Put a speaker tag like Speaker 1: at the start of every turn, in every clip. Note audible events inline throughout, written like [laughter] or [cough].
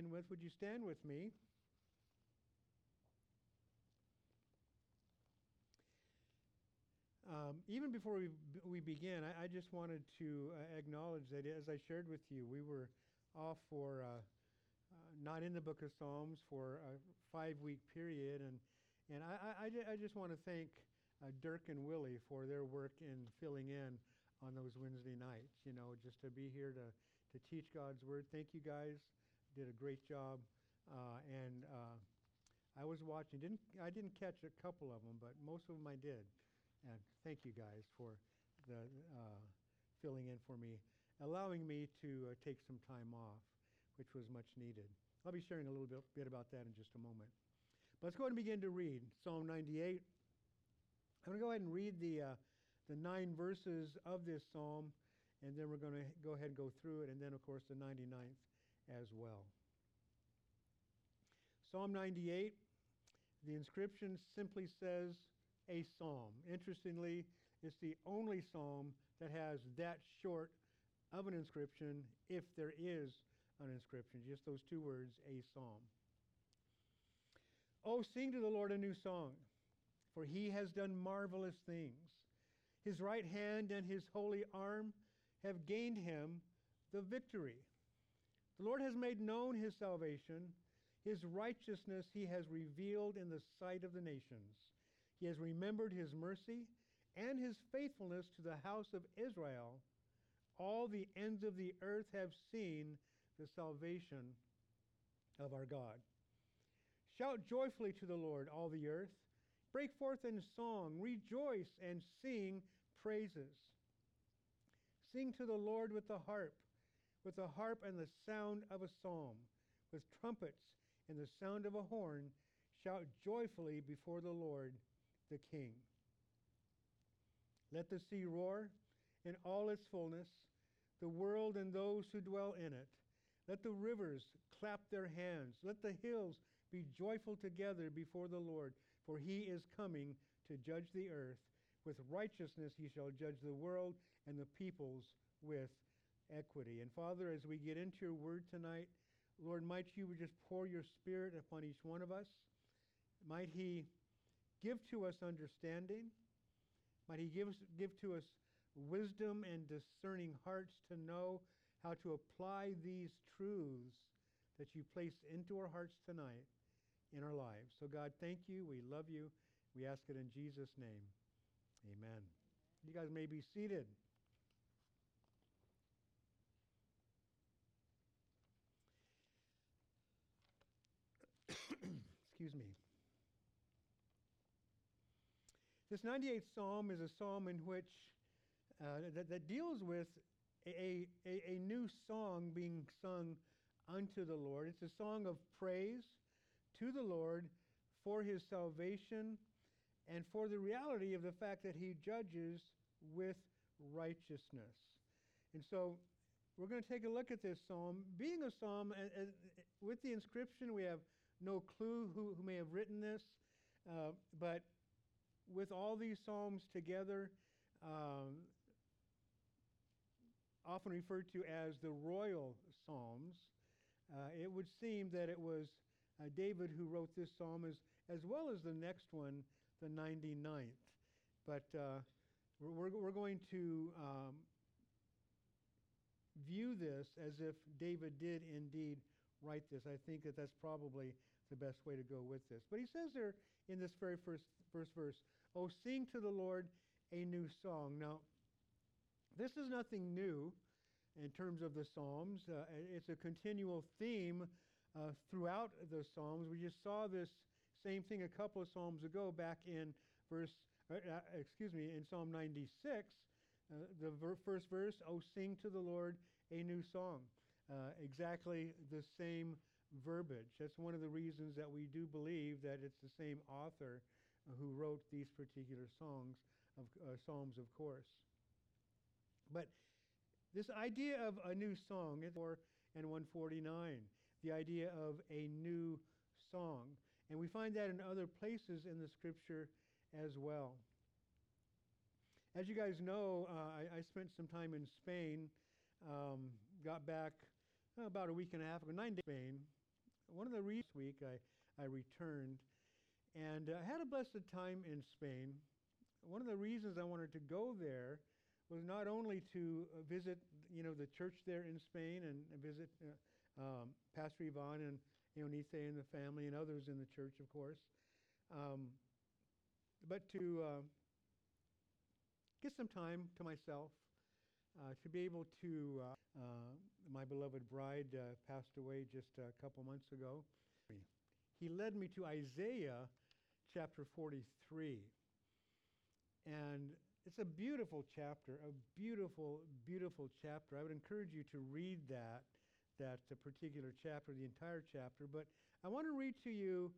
Speaker 1: begin with, would you stand with me? Um, even before we, we begin, I, I just wanted to uh, acknowledge that as I shared with you, we were off for uh, uh, not in the book of Psalms for a five week period. And, and I, I, I just want to thank uh, Dirk and Willie for their work in filling in on those Wednesday nights, you know, just to be here to, to teach God's word. Thank you guys. Did a great job. Uh, and uh, I was watching. Didn't I didn't catch a couple of them, but most of them I did. And thank you guys for the uh, filling in for me, allowing me to uh, take some time off, which was much needed. I'll be sharing a little bit, bit about that in just a moment. But let's go ahead and begin to read Psalm 98. I'm going to go ahead and read the, uh, the nine verses of this psalm, and then we're going to go ahead and go through it, and then, of course, the 99th as well. Psalm 98, the inscription simply says, a psalm. Interestingly, it's the only psalm that has that short of an inscription, if there is an inscription. Just those two words, a psalm. Oh, sing to the Lord a new song, for he has done marvelous things. His right hand and his holy arm have gained him the victory. The Lord has made known his salvation. His righteousness he has revealed in the sight of the nations. He has remembered his mercy and his faithfulness to the house of Israel. All the ends of the earth have seen the salvation of our God. Shout joyfully to the Lord, all the earth. Break forth in song, rejoice and sing praises. Sing to the Lord with the harp, with the harp and the sound of a psalm, with trumpets and the sound of a horn. Shout joyfully before the Lord the King. Let the sea roar in all its fullness, the world and those who dwell in it. Let the rivers clap their hands. Let the hills be joyful together before the Lord, for he is coming to judge the earth. With righteousness he shall judge the world and the peoples with equity. And Father, as we get into your word tonight, Lord, might you just pour your spirit upon each one of us. Might he give to us understanding. Might He give, give to us wisdom and discerning hearts to know how to apply these truths that you place into our hearts tonight in our lives. So, God, thank you. We love you. We ask it in Jesus' name. Amen. You guys may be seated. Excuse me. This 98th psalm is a psalm in which uh, that, that, deals with a, a, a, new song being sung unto the Lord. It's a song of praise to the Lord for his salvation and for the reality of the fact that he judges with righteousness. And so we're going to take a look at this psalm. Being a psalm, uh, with the inscription, we have no clue who, who may have written this, uh, but with all these psalms together, um, often referred to as the royal psalms, uh, it would seem that it was uh, David who wrote this psalm as, as well as the next one, the 99th. But uh, we're, we're going to um, view this as if David did indeed write this. I think that that's probably the best way to go with this. But he says there in this very first, first verse, Oh, sing to the Lord a new song. Now, this is nothing new in terms of the Psalms. Uh, it's a continual theme uh, throughout the Psalms. We just saw this same thing a couple of Psalms ago, back in verse, uh, uh excuse me, in Psalm 96. Uh, the ver- first verse, Oh, sing to the Lord a new song. Uh, exactly the same verbiage. That's one of the reasons that we do believe that it's the same author who wrote these particular songs of uh, psalms, of course. But this idea of a new song 4 and 149, the idea of a new song. And we find that in other places in the scripture as well. As you guys know, uh, I, I, spent some time in Spain, um, got back uh, about a week and a half ago, nine days in Spain, one of the reasons week I, I returned and uh, had a blessed time in Spain. One of the reasons I wanted to go there was not only to uh, visit, you know, the church there in Spain and, visit uh, um, Pastor Yvonne and Eunice and the family and others in the church, of course, um, but to uh, get some time to myself, to be able to. Uh, uh, my beloved bride uh, passed away just a couple months ago. He led me to Isaiah chapter 43. And it's a beautiful chapter, a beautiful, beautiful chapter. I would encourage you to read that, that uh, particular chapter, the entire chapter. But I want to read to you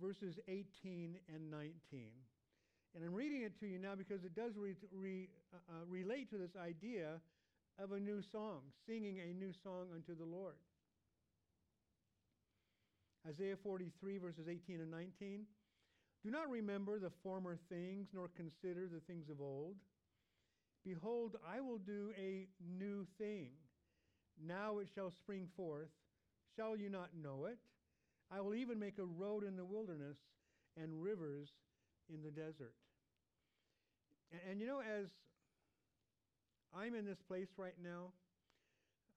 Speaker 1: verses 18 and 19. And I'm reading it to you now because it does re- re- uh, uh, relate to this idea of a new song, singing a new song unto the Lord. Isaiah 43, verses 18 and 19. Do not remember the former things, nor consider the things of old. Behold, I will do a new thing. Now it shall spring forth. Shall you not know it? I will even make a road in the wilderness and rivers in the desert. And, and you know, as I'm in this place right now,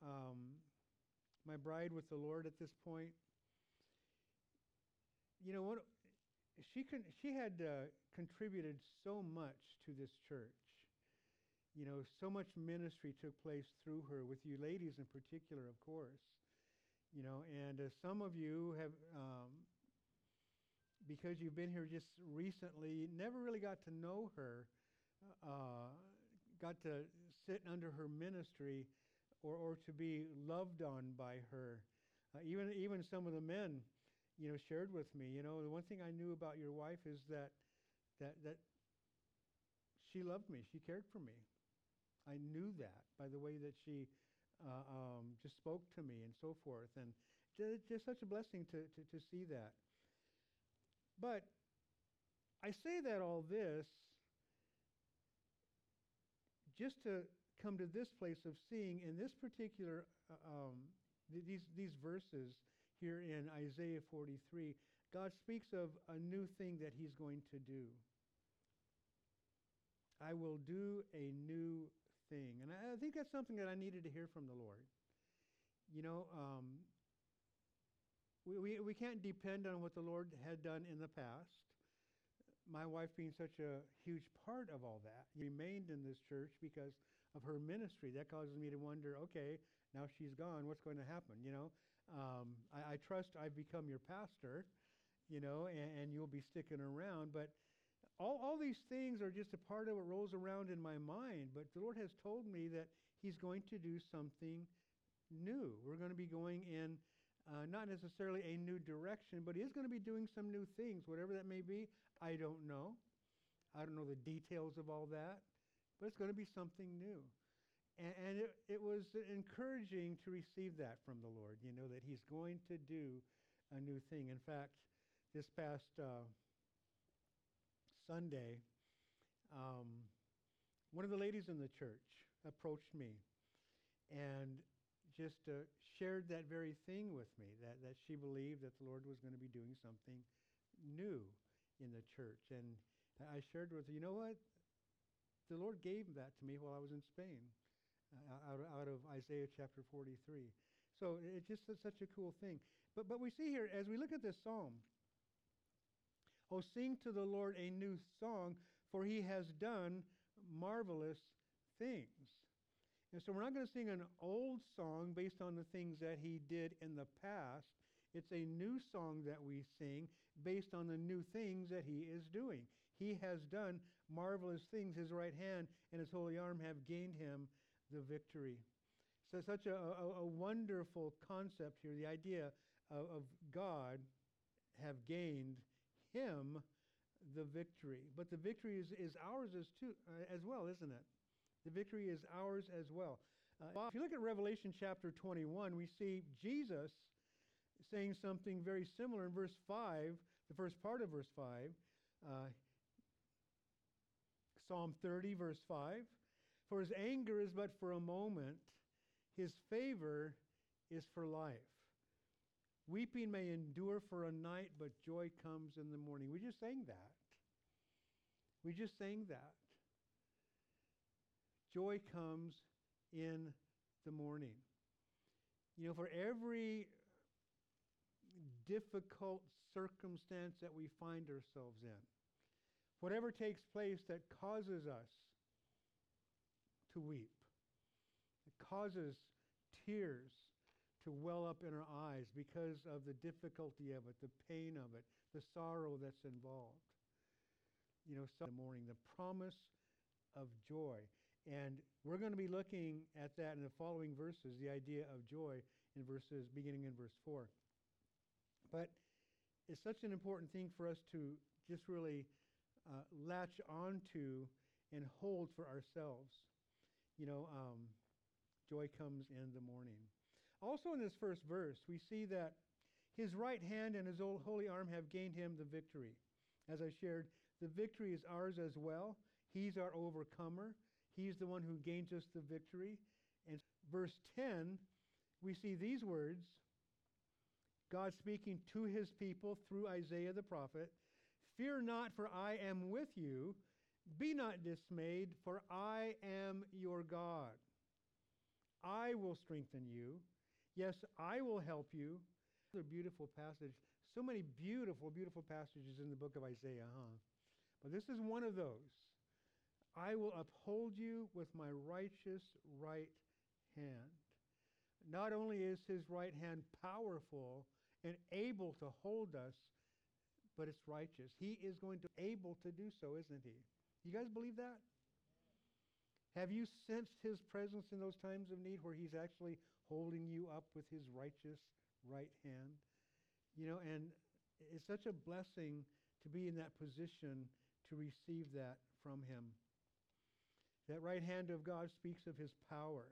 Speaker 1: um, my bride with the Lord at this point, you know what? she con- she had uh, contributed so much to this church. You know, so much ministry took place through her, with you ladies in particular, of course. You know, and uh, some of you have, um, because you've been here just recently, never really got to know her, uh, got to sit under her ministry, or or to be loved on by her. Uh, even even some of the men you know, shared with me. You know, the one thing I knew about your wife is that that that she loved me. She cared for me. I knew that by the way that she uh, um, just spoke to me and so forth, and just, just such a blessing to, to to see that. But I say that all this just to come to this place of seeing in this particular uh, um, th- these these verses here in Isaiah 43, God speaks of a new thing that he's going to do. I will do a new thing. And I, think that's something that I needed to hear from the Lord. You know, um, we, we, we can't depend on what the Lord had done in the past. My wife being such a huge part of all that, remained in this church because of her ministry. That causes me to wonder, okay, now she's gone, what's going to happen, you know? Um, I, I, trust I've become your pastor, you know, and, and, you'll be sticking around. But all, all these things are just a part of what rolls around in my mind. But the Lord has told me that He's going to do something new. We're going to be going in uh, not necessarily a new direction, but He is going to be doing some new things, whatever that may be. I don't know. I don't know the details of all that, but it's going to be something new. And, and it, it was encouraging to receive that from the Lord, you know, that He's going to do a new thing. In fact, this past uh, Sunday, um, one of the ladies in the church approached me and just uh, shared that very thing with me that, that she believed that the Lord was going to be doing something new in the church. And I shared with her, you know what? The Lord gave that to me while I was in Spain uh, out, out of Isaiah chapter 43. So it's just such a cool thing. But, but we see here, as we look at this psalm, Oh, sing to the Lord a new song, for he has done marvelous things. And so we're not going to sing an old song based on the things that he did in the past. It's a new song that we sing based on the new things that he is doing. He has done marvelous things. His right hand and his holy arm have gained him the victory. So, such a, a, a wonderful concept here the idea of, of, God have gained him the victory. But the victory is, is ours as, too, uh, as well, isn't it? The victory is ours as well. Uh, if you look at Revelation chapter 21, we see Jesus saying something very similar in verse 5, the first part of verse 5. Uh, Psalm 30, verse 5. For his anger is but for a moment, his favor is for life. Weeping may endure for a night, but joy comes in the morning. We just sang that. We just sang that. Joy comes in the morning. You know, for every difficult circumstance that we find ourselves in, whatever takes place that causes us to weep, it causes tears to well up in our eyes because of the difficulty of it, the pain of it, the sorrow that's involved. You know, the morning, the promise of joy. And we're going to be looking at that in the following verses, the idea of joy in verses beginning in verse 4. But it's such an important thing for us to just really uh, latch onto and hold for ourselves. You know, um, joy comes in the morning. Also, in this first verse, we see that his right hand and his old holy arm have gained him the victory. As I shared, the victory is ours as well. He's our overcomer. He's the one who gains us the victory. And verse 10, we see these words God speaking to his people through Isaiah the prophet Fear not, for I am with you. Be not dismayed, for I am your God. I will strengthen you. Yes, I will help you. Another beautiful passage. So many beautiful, beautiful passages in the book of Isaiah, huh? But this is one of those. I will uphold you with my righteous right hand. Not only is his right hand powerful and able to hold us, but it's righteous. He is going to be able to do so, isn't he? You guys believe that? Have you sensed his presence in those times of need where he's actually holding you up with his righteous right hand? You know, and it's such a blessing to be in that position to receive that from him. That right hand of God speaks of his power.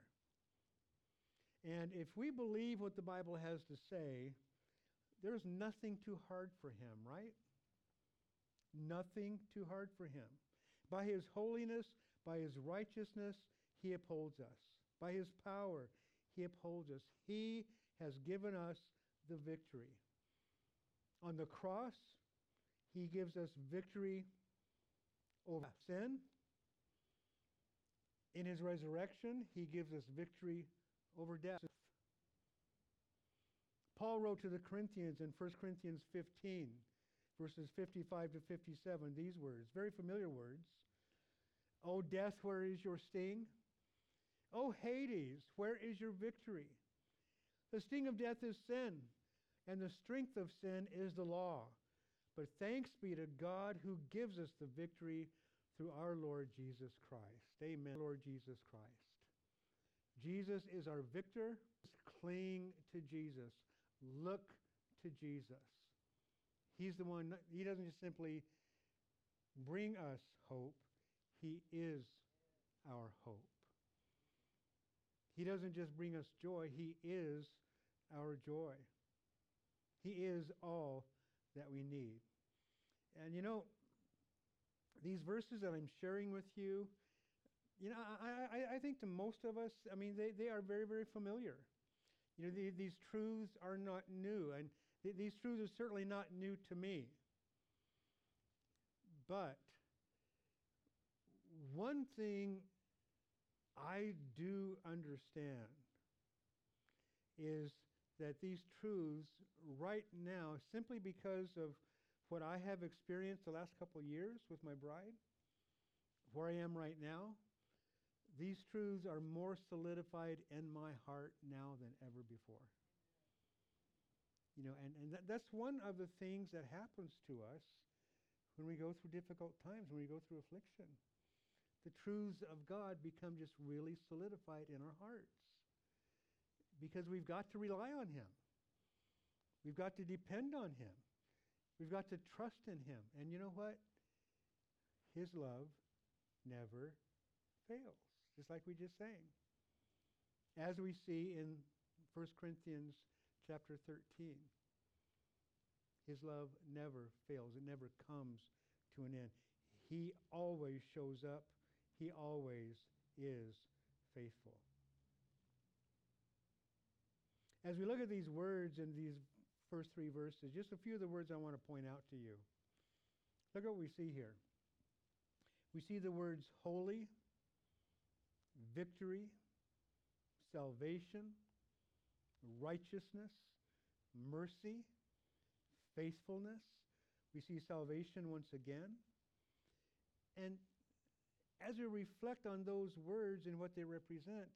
Speaker 1: And if we believe what the Bible has to say, there's nothing too hard for him, right? Nothing too hard for him. By his holiness, by his righteousness, he upholds us. By his power, he upholds us. He has given us the victory. On the cross, he gives us victory over sin. In his resurrection, he gives us victory over death. Paul wrote to the Corinthians in 1 Corinthians 15, verses 55 to 57, these words, very familiar words. O death, where is your sting? O Hades, where is your victory? The sting of death is sin, and the strength of sin is the law. But thanks be to God who gives us the victory through our Lord Jesus Christ. Amen. Lord Jesus Christ. Jesus is our victor. Cling to Jesus. Look to Jesus. He's the one, he doesn't just simply bring us hope, he is our hope. He doesn't just bring us joy, he is our joy. He is all that we need. And you know, these verses that I'm sharing with you, you know, I, I, I think to most of us, I mean, they, they are very, very familiar. You know, the, these truths are not new, and th- these truths are certainly not new to me. But one thing I do understand is that these truths right now, simply because of what I have experienced the last couple of years with my bride, where I am right now, these truths are more solidified in my heart now than ever before. You know, and, and that, that's one of the things that happens to us when we go through difficult times, when we go through affliction. The truths of God become just really solidified in our hearts because we've got to rely on Him. We've got to depend on Him. We've got to trust in Him. And you know what? His love never fails, just like we just sang. As we see in 1 Corinthians chapter 13, his love never fails. It never comes to an end. He always shows up. He always is faithful. As we look at these words in these first three verses, just a few of the words I want to point out to you. Look at what we see here. We see the words holy, victory, salvation, righteousness, mercy, faithfulness. We see salvation once again. And as we reflect on those words and what they represent,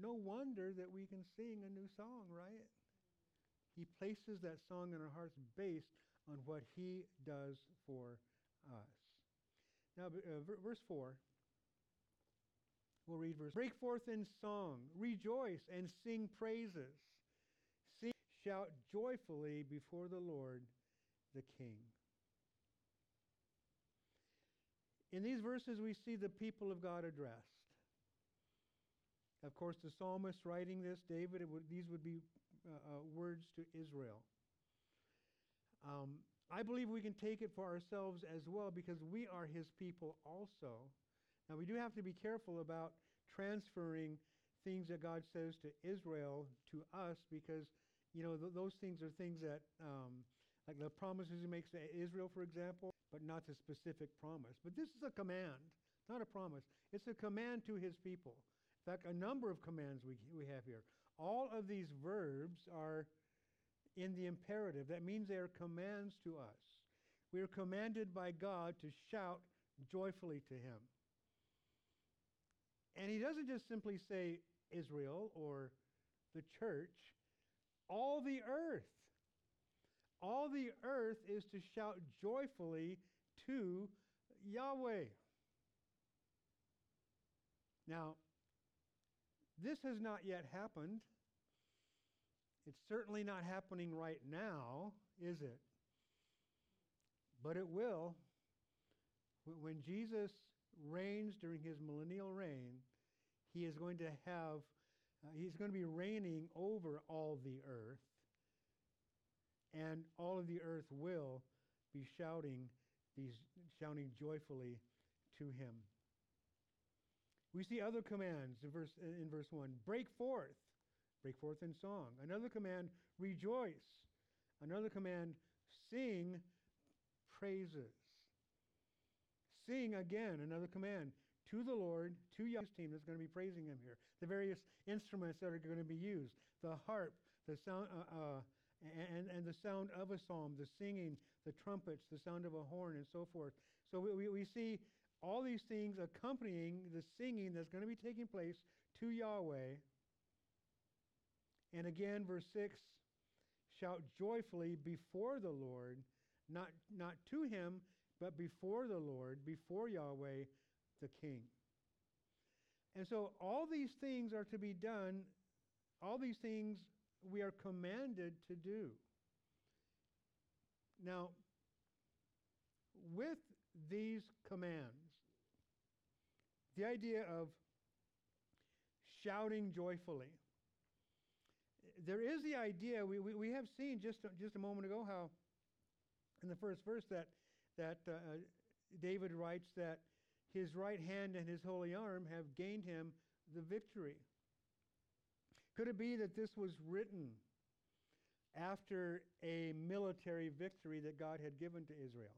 Speaker 1: no wonder that we can sing a new song, right? He places that song in our hearts based on what he does for us. Now, uh, verse 4. We'll read verse. Break forth in song, rejoice and sing praises. Sing, shout joyfully before the Lord, the King. In these verses, we see the people of God addressed. Of course, the psalmist writing this, David, would, these would be uh, uh, words to Israel. Um, I believe we can take it for ourselves as well because we are his people also. Now, we do have to be careful about transferring things that God says to Israel to us because, you know, th- those things are things that, um, like the promises he makes to Israel, for example, but not the specific promise. But this is a command, not a promise. It's a command to his people. In fact, a number of commands we, we have here. All of these verbs are in the imperative. That means they are commands to us. We are commanded by God to shout joyfully to him. And he doesn't just simply say Israel or the church, all the earth. All the earth is to shout joyfully to Yahweh. Now, this has not yet happened. It's certainly not happening right now, is it? But it will. When Jesus reigns during his millennial reign, he is going to have, uh, he's going to be reigning over all the earth, and all of the earth will be shouting these, shouting joyfully to him. We see other commands in verse, in verse 1 break forth, break forth in song. Another command, rejoice. Another command, sing praises. Sing again, another command to the Lord, to Yahweh's team that's going to be praising him here. The various instruments that are going to be used the harp, the sound, uh, uh, and, and the sound of a psalm, the singing, the trumpets, the sound of a horn, and so forth. So we, we, we see all these things accompanying the singing that's going to be taking place to Yahweh. And again, verse 6 shout joyfully before the Lord, not, not to him, but before the Lord, before Yahweh, the King. And so all these things are to be done, all these things we are commanded to do. Now, with these commands, the idea of shouting joyfully. There is the idea, we, we, we have seen just, just a moment ago how in the first verse that, that uh, David writes that his right hand and his holy arm have gained him the victory. Could it be that this was written after a military victory that God had given to Israel?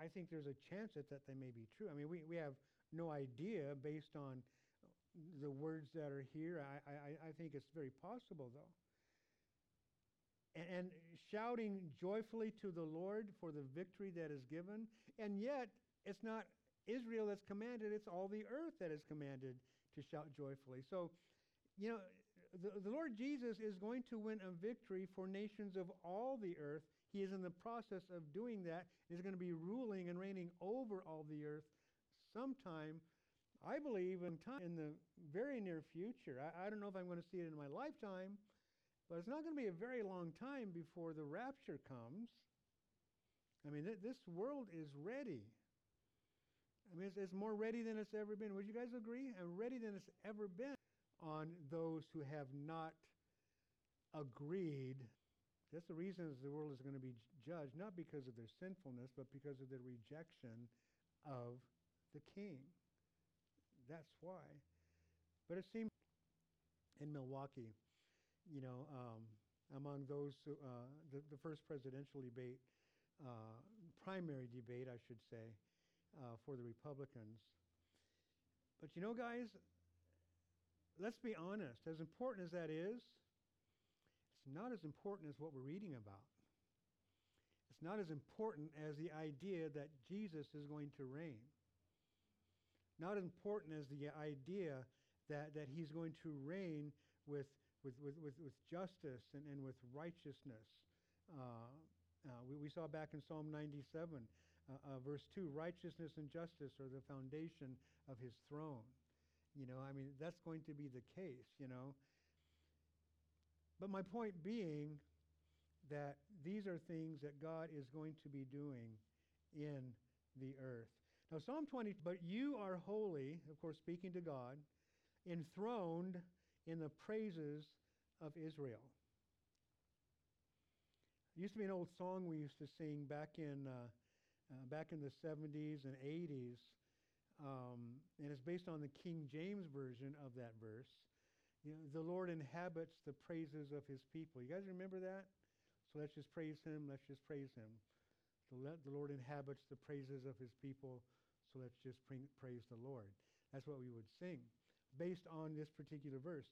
Speaker 1: I think there's a chance that, that they may be true. I mean, we, we have no idea based on the words that are here. I, I, I think it's very possible, though. And, and shouting joyfully to the Lord for the victory that is given. And yet, it's not Israel that's commanded, it's all the earth that is commanded to shout joyfully. So, you know, the, the Lord Jesus is going to win a victory for nations of all the earth he is in the process of doing that. He's going to be ruling and reigning over all the earth sometime, I believe, in, time, in the very near future. I, I don't know if I'm going to see it in my lifetime, but it's not going to be a very long time before the rapture comes. I mean, th- this world is ready. I mean, it's, it's, more ready than it's ever been. Would you guys agree? And ready than it's ever been on those who have not agreed that's the reason the world is going to be judged, not because of their sinfulness, but because of their rejection of the king. That's why. But it seems in Milwaukee, you know, um, among those, who, uh, the, the first presidential debate, uh, primary debate, I should say, uh, for the Republicans. But you know, guys, let's be honest. As important as that is, it's not as important as what we're reading about. It's not as important as the idea that Jesus is going to reign. Not as important as the idea that, that he's going to reign with, with, with, with, with justice and, and with righteousness. Uh, uh, we, we saw back in Psalm 97, uh, uh, verse 2, righteousness and justice are the foundation of his throne. You know, I mean, that's going to be the case, you know. But my point being that these are things that God is going to be doing in the earth. Now, Psalm 20, but you are holy, of course, speaking to God, enthroned in the praises of Israel. It used to be an old song we used to sing back in, uh, uh, back in the 70s and 80s, um, and it's based on the King James version of that verse. You know, the Lord inhabits the praises of his people. You guys remember that? So let's just praise him. Let's just praise him. Let the Lord inhabits the praises of his people. So let's just praise the Lord. That's what we would sing based on this particular verse.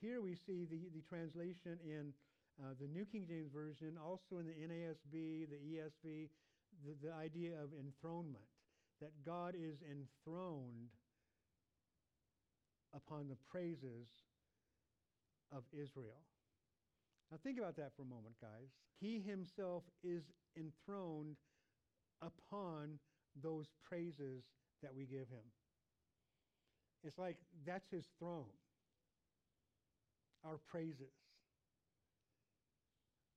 Speaker 1: Here we see the, the translation in uh, the New King James Version, also in the NASB, the ESV, the, the idea of enthronement, that God is enthroned upon the praises of Israel. Now, think about that for a moment, guys. He himself is enthroned upon those praises that we give him. It's like that's his throne, our praises.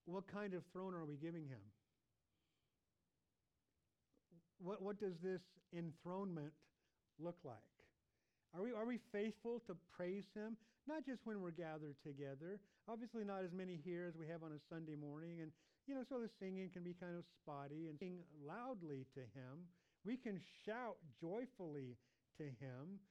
Speaker 1: What kind of throne are we giving him? What, what does this enthronement look like? Are we, are we faithful to praise him? Not just when we're gathered together. Obviously, not as many here as we have on a Sunday morning. And, you know, so the singing can be kind of spotty and sing loudly to him. We can shout joyfully to him.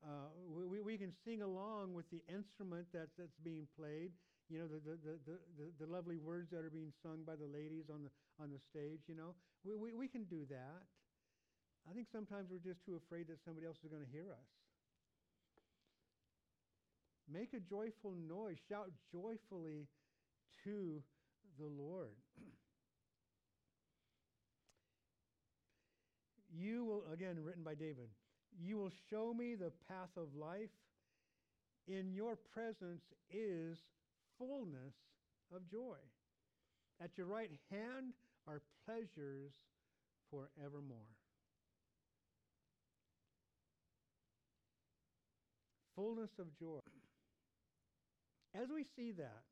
Speaker 1: Uh, we, we can sing along with the instrument that's, that's being played. You know, the, the, the, the, the lovely words that are being sung by the ladies on the, on the stage, you know. We, we, we can do that. I think sometimes we're just too afraid that somebody else is going to hear us. Make a joyful noise. Shout joyfully to the Lord. [clears throat] you will, again, written by David, you will show me the path of life. In your presence is fullness of joy. At your right hand are pleasures forevermore. Fullness of joy. As we see that,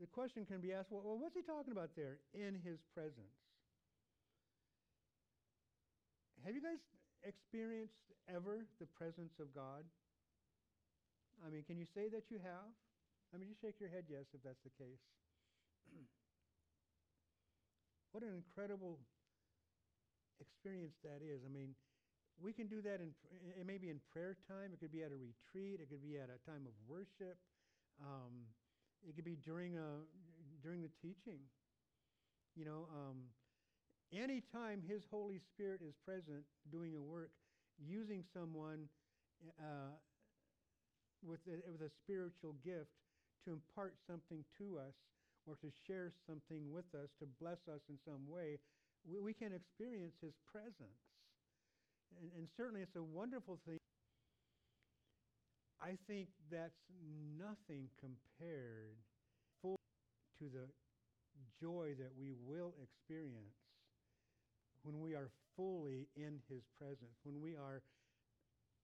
Speaker 1: the question can be asked well, what's he talking about there in his presence? Have you guys experienced ever the presence of God? I mean, can you say that you have? I mean, just shake your head yes if that's the case. [clears throat] what an incredible experience that is. I mean, we can do that in, it may be in prayer time, it could be at a retreat, it could be at a time of worship, um, it could be during, a, during the teaching. You know, um, anytime His Holy Spirit is present doing a work, using someone uh, with, a, with a spiritual gift to impart something to us or to share something with us, to bless us in some way, we, we can experience His presence. And, and certainly it's a wonderful thing. I think that's nothing compared to the joy that we will experience when we are fully in his presence, when we are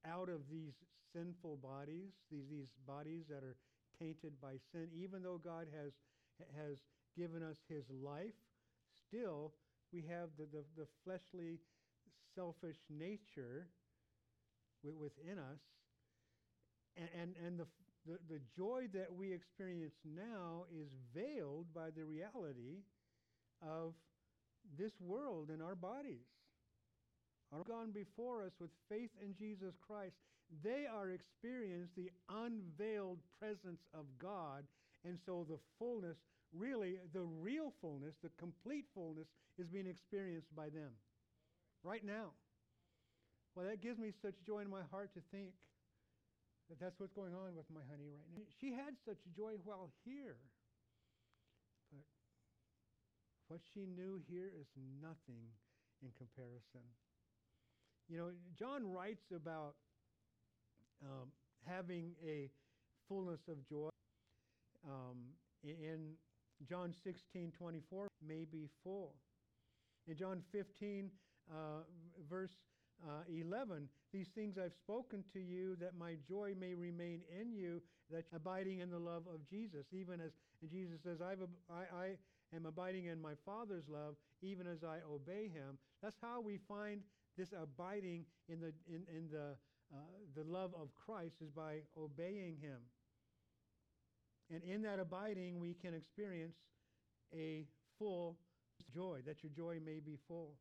Speaker 1: out of these sinful bodies, these, these bodies that are tainted by sin, even though God has, has given us his life, still we have the, the, the fleshly, selfish nature within us. And, and, and the, the, the joy that we experience now is veiled by the reality of this world and our bodies. Are gone before us with faith in Jesus Christ. They are experiencing the unveiled presence of God, And so the fullness, really, the real fullness, the complete fullness, is being experienced by them right now. Well, that gives me such joy in my heart to think that that's what's going on with my honey right now. She had such joy while here. What she knew here is nothing in comparison. You know, John writes about um, having a fullness of joy. Um, in John 16, 24, may be full. In John 15, uh, verse uh, 11, these things I've spoken to you that my joy may remain in you, that abiding in the love of Jesus, even as Jesus says, I've, I, I am abiding in my Father's love, even as I obey him. That's how we find this abiding in the, in, in the, uh, the love of Christ is by obeying him. And in that abiding, we can experience a full joy, that your joy may be full.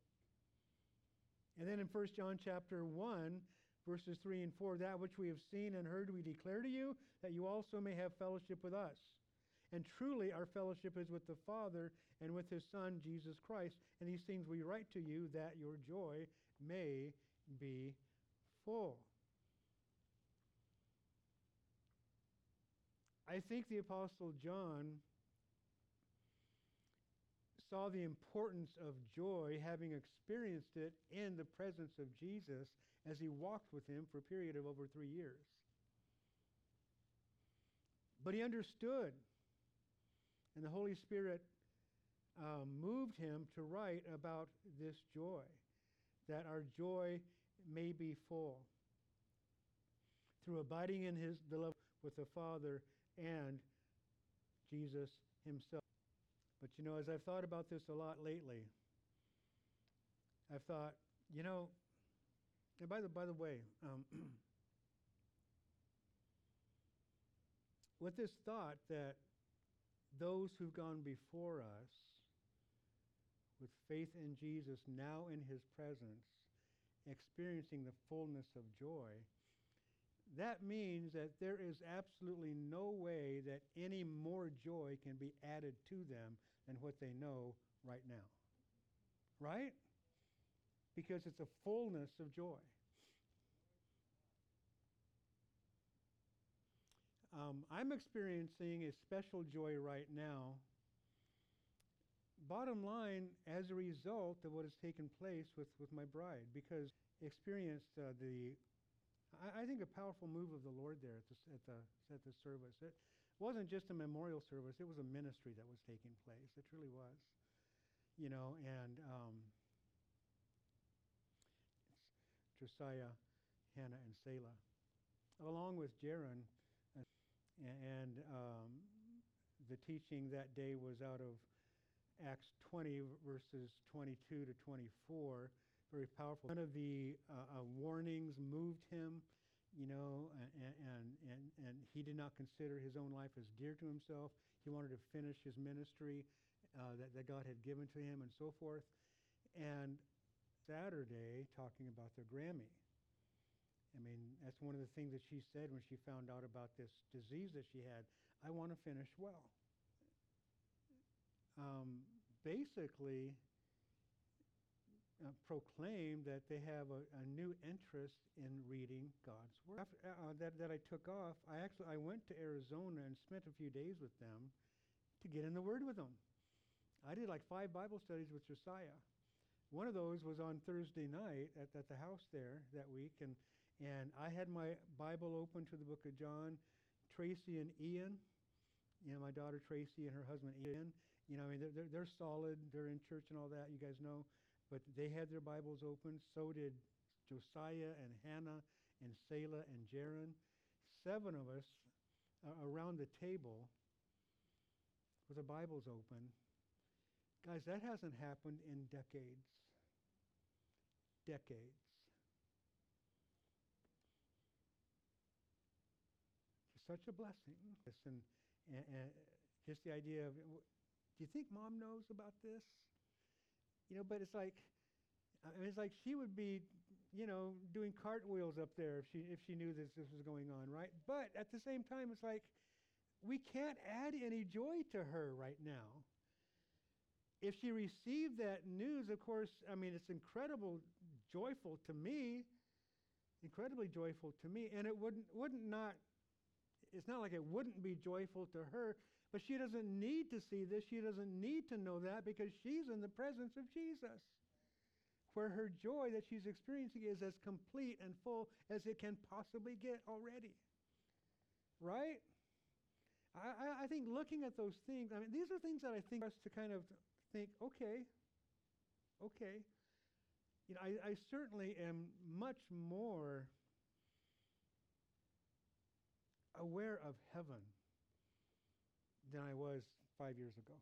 Speaker 1: And then in 1 John chapter 1, verses 3 and 4, that which we have seen and heard we declare to you, that you also may have fellowship with us. And truly our fellowship is with the Father and with his Son, Jesus Christ. And these things we write to you, that your joy may be full. I think the Apostle John saw the importance of joy, having experienced it in the presence of Jesus as he walked with him for a period of over three years. But he understood, and the Holy Spirit um, moved him to write about this joy, that our joy may be full through abiding in his the love with the Father and Jesus himself. But you know, as I've thought about this a lot lately, I've thought, you know, and by the by the way, um, [clears throat] with this thought that those who've gone before us with faith in Jesus now in his presence, experiencing the fullness of joy, that means that there is absolutely no way that any more joy can be added to them than what they know right now. Right? Because it's a fullness of joy. Um, I'm experiencing a special joy right now. Bottom line, as a result of what has taken place with, with my bride, because experienced uh, the I, I, think a powerful move of the Lord there at the, at the, at the service. It wasn't just a memorial service, it was a ministry that was taking place. It truly was. You know, and um, Josiah, Hannah, and Selah, along with Jaron. And um, the teaching that day was out of Acts 20, verses 22 to 24 very powerful. One of the uh, uh, warnings moved him, you know, and, and, and, and he did not consider his own life as dear to himself. He wanted to finish his ministry uh, that, that God had given to him and so forth. And Saturday, talking about the Grammy. I mean, that's one of the things that she said when she found out about this disease that she had. I want to finish well. Um, basically, uh, proclaim that they have a, a, new interest in reading God's Word. After, uh, that, that I took off, I actually I went to Arizona and spent a few days with them to get in the Word with them. I did like five Bible studies with Josiah. One of those was on Thursday night at, at the house there that week, and and I had my Bible open to the Book of John. Tracy and Ian, you know, my daughter Tracy and her husband Ian. You know, I mean, they're, they're, they're solid. They're in church and all that. You guys know. But they had their Bibles open. So did Josiah and Hannah and Selah and Jaron. Seven of us uh, around the table with the Bibles open. Guys, that hasn't happened in decades. Decades. It's such a blessing. And, and, and just the idea of, do you think mom knows about this? You know, but it's like, I mean, it's like she would be, you know, doing cartwheels up there if she if she knew this this was going on, right? But at the same time, it's like we can't add any joy to her right now. If she received that news, of course, I mean, it's incredible, joyful to me, incredibly joyful to me, and it wouldn't, wouldn't not, it's not like it wouldn't be joyful to her, but she doesn't need to see this. She doesn't need to know that because she's in the presence of Jesus, where her joy that she's experiencing is as complete and full as it can possibly get already. Right? I, I think looking at those things, I mean, these are things that I think us to kind of think, okay, okay. You know, I, I certainly am much more aware of heaven than I was five years ago.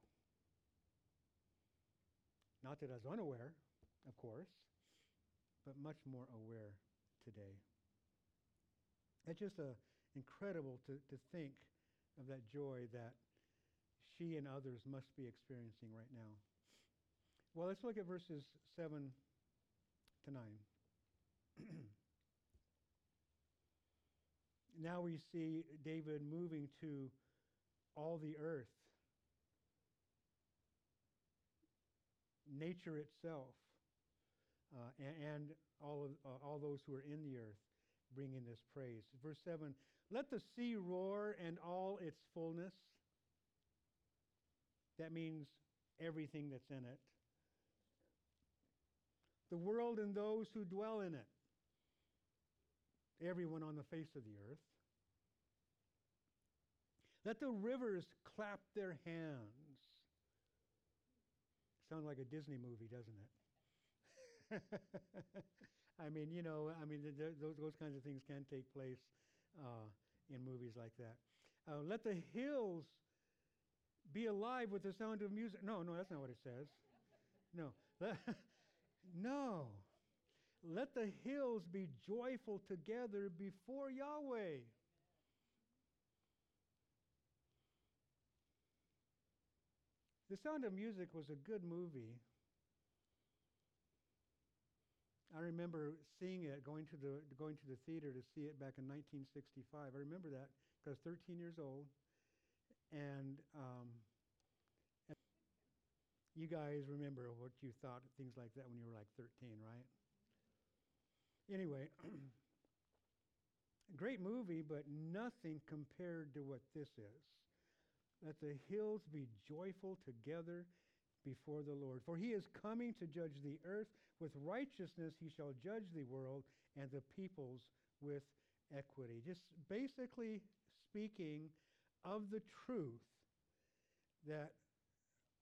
Speaker 1: Not that I was unaware, of course, but much more aware today. It's just uh, incredible to, to think of that joy that she and others must be experiencing right now. Well, let's look at verses 7 to 9. Now we see David moving to all the earth, nature itself, uh, and, and, all, of, uh, all those who are in the earth bringing this praise. Verse 7 Let the sea roar and all its fullness. That means everything that's in it. The world and those who dwell in it. Everyone on the face of the earth. Let the rivers clap their hands. Sounds like a Disney movie, doesn't it? [laughs] I mean, you know, I mean, th- those, those kinds of things can take place uh, in movies like that. Uh, let the hills be alive with the sound of music. No, no, that's not what it says. No. [laughs] no. Let the hills be joyful together before Yahweh. The Sound of Music was a good movie. I remember seeing it, going to the going to the theater to see it back in 1965. I remember that because I was 13 years old, and, um, and you guys remember what you thought things like that when you were like 13, right? Anyway, [clears throat] great movie, but nothing compared to what this is. Let the hills be joyful together before the Lord. For he is coming to judge the earth. With righteousness he shall judge the world and the peoples with equity. Just basically speaking of the truth that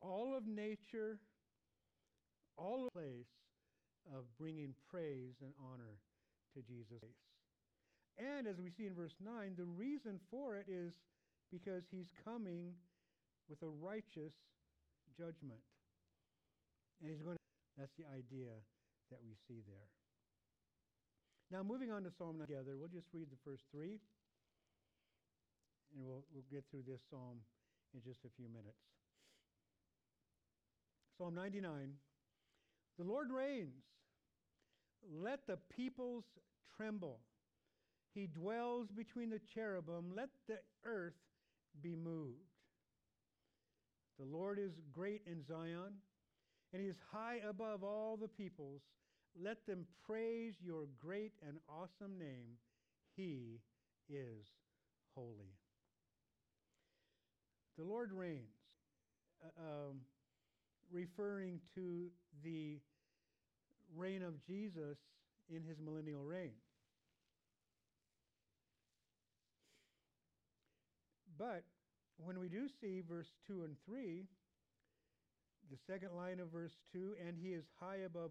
Speaker 1: all of nature, all of place of bringing praise and honor to Jesus. And as we see in verse 9, the reason for it is because he's coming with a righteous judgment. And he's going to, that's the idea that we see there. Now, moving on to Psalm together, we'll just read the first three, and we'll, we'll get through this psalm in just a few minutes. Psalm 99 The Lord reigns. Let the peoples tremble. He dwells between the cherubim. Let the earth be moved. The Lord is great in Zion, and he is high above all the peoples. Let them praise your great and awesome name. He is holy. The Lord reigns, uh, um, referring to the reign of Jesus in his millennial reign. But when we do see verse 2 and 3, the second line of verse 2, and he is high above